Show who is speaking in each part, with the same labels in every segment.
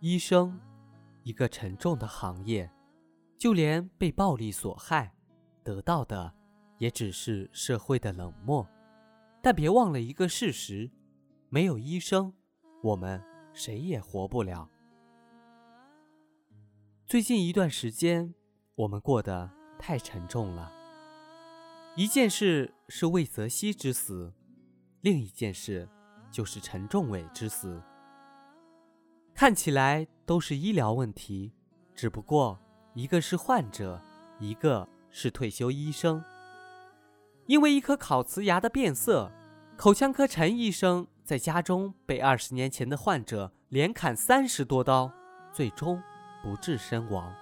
Speaker 1: 医生，一个沉重的行业，就连被暴力所害，得到的也只是社会的冷漠。但别忘了一个事实：没有医生，我们谁也活不了。最近一段时间，我们过得太沉重了。一件事是魏则西之死，另一件事就是陈仲伟之死。看起来都是医疗问题，只不过一个是患者，一个是退休医生。因为一颗烤瓷牙的变色，口腔科陈医生在家中被二十年前的患者连砍三十多刀，最终不治身亡。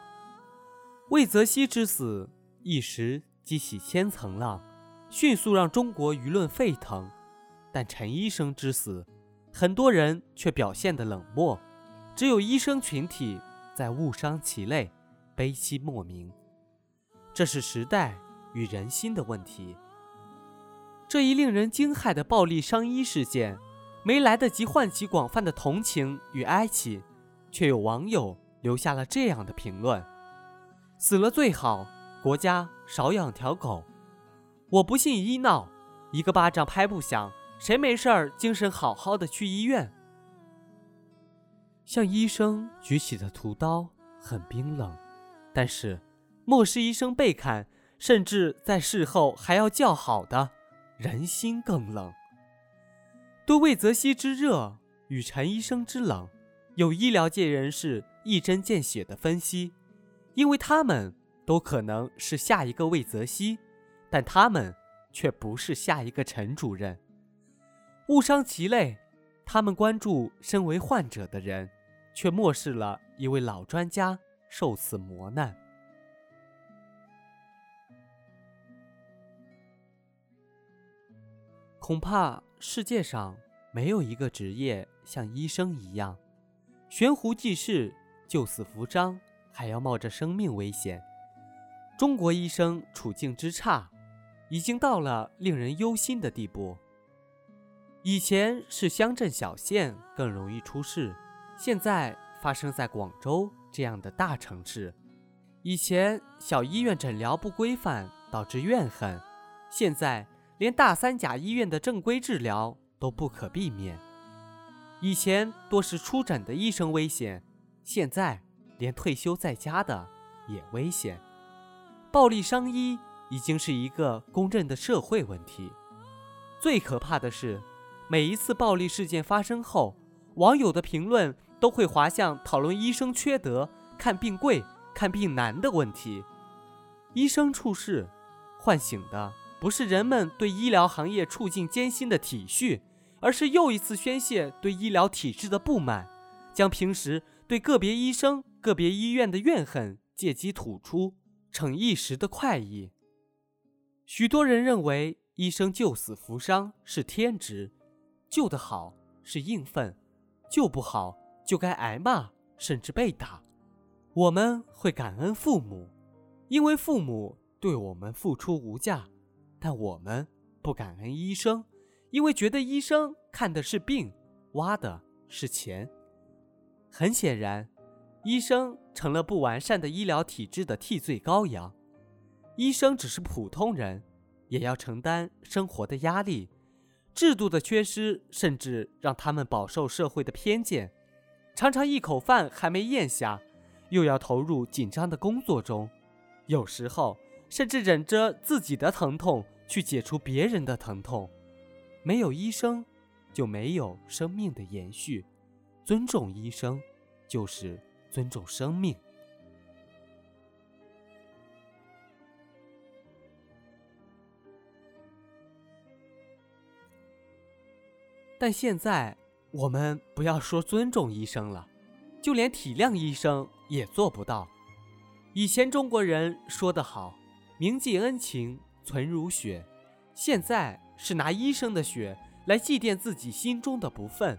Speaker 1: 魏则西之死一时激起千层浪，迅速让中国舆论沸腾。但陈医生之死，很多人却表现得冷漠，只有医生群体在误伤其类，悲戚莫名。这是时代与人心的问题。这一令人惊骇的暴力伤医事件，没来得及唤起广泛的同情与哀戚，却有网友留下了这样的评论：“死了最好，国家少养条狗。我不信医闹，一个巴掌拍不响，谁没事儿精神好好的去医院？”向医生举起的屠刀很冰冷，但是漠视医生被砍，甚至在事后还要叫好的。人心更冷。对魏则西之热与陈医生之冷，有医疗界人士一针见血的分析，因为他们都可能是下一个魏则西，但他们却不是下一个陈主任。误伤其类，他们关注身为患者的人，却漠视了一位老专家受此磨难。恐怕世界上没有一个职业像医生一样悬壶济世、救死扶伤，还要冒着生命危险。中国医生处境之差，已经到了令人忧心的地步。以前是乡镇小县更容易出事，现在发生在广州这样的大城市。以前小医院诊疗不规范导致怨恨，现在。连大三甲医院的正规治疗都不可避免。以前多是出诊的医生危险，现在连退休在家的也危险。暴力伤医已经是一个公认的社会问题。最可怕的是，每一次暴力事件发生后，网友的评论都会滑向讨论医生缺德、看病贵、看病难的问题。医生处事，唤醒的。不是人们对医疗行业处境艰辛的体恤，而是又一次宣泄对医疗体制的不满，将平时对个别医生、个别医院的怨恨借机吐出，逞一时的快意。许多人认为医生救死扶伤是天职，救得好是应分，救不好就该挨骂甚至被打。我们会感恩父母，因为父母对我们付出无价。但我们不感恩医生，因为觉得医生看的是病，挖的是钱。很显然，医生成了不完善的医疗体制的替罪羔羊。医生只是普通人，也要承担生活的压力。制度的缺失，甚至让他们饱受社会的偏见，常常一口饭还没咽下，又要投入紧张的工作中，有时候。甚至忍着自己的疼痛去解除别人的疼痛，没有医生，就没有生命的延续。尊重医生，就是尊重生命。但现在我们不要说尊重医生了，就连体谅医生也做不到。以前中国人说得好。铭记恩情，存如血。现在是拿医生的血来祭奠自己心中的不忿。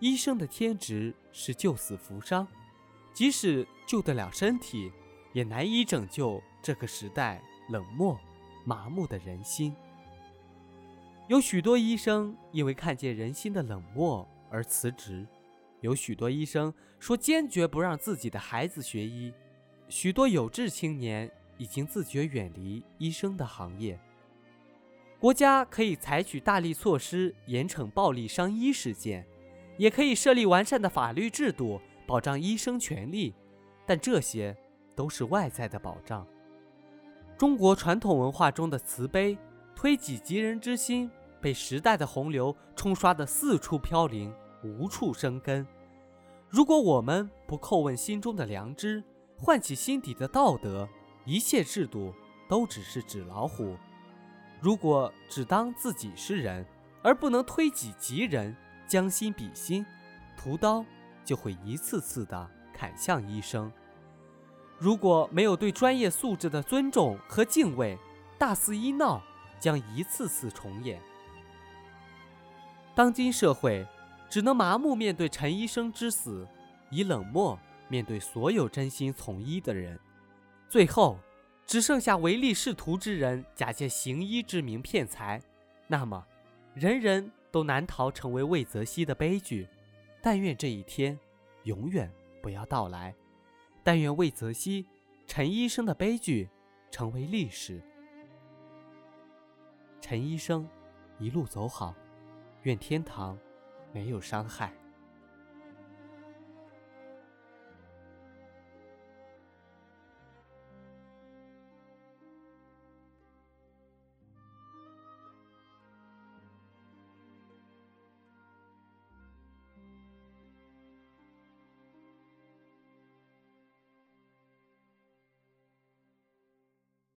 Speaker 1: 医生的天职是救死扶伤，即使救得了身体，也难以拯救这个时代冷漠、麻木的人心。有许多医生因为看见人心的冷漠而辞职，有许多医生说坚决不让自己的孩子学医，许多有志青年已经自觉远离医生的行业。国家可以采取大力措施严惩暴力伤医事件，也可以设立完善的法律制度保障医生权利，但这些都是外在的保障。中国传统文化中的慈悲、推己及人之心，被时代的洪流冲刷得四处飘零，无处生根。如果我们不叩问心中的良知，唤起心底的道德，一切制度都只是纸老虎。如果只当自己是人，而不能推己及人、将心比心，屠刀就会一次次地砍向医生。如果没有对专业素质的尊重和敬畏，大肆医闹将一次次重演。当今社会只能麻木面对陈医生之死，以冷漠面对所有真心从医的人，最后。只剩下唯利是图之人假借行医之名骗财，那么，人人都难逃成为魏则西的悲剧。但愿这一天永远不要到来。但愿魏则西、陈医生的悲剧成为历史。陈医生，一路走好，愿天堂没有伤害。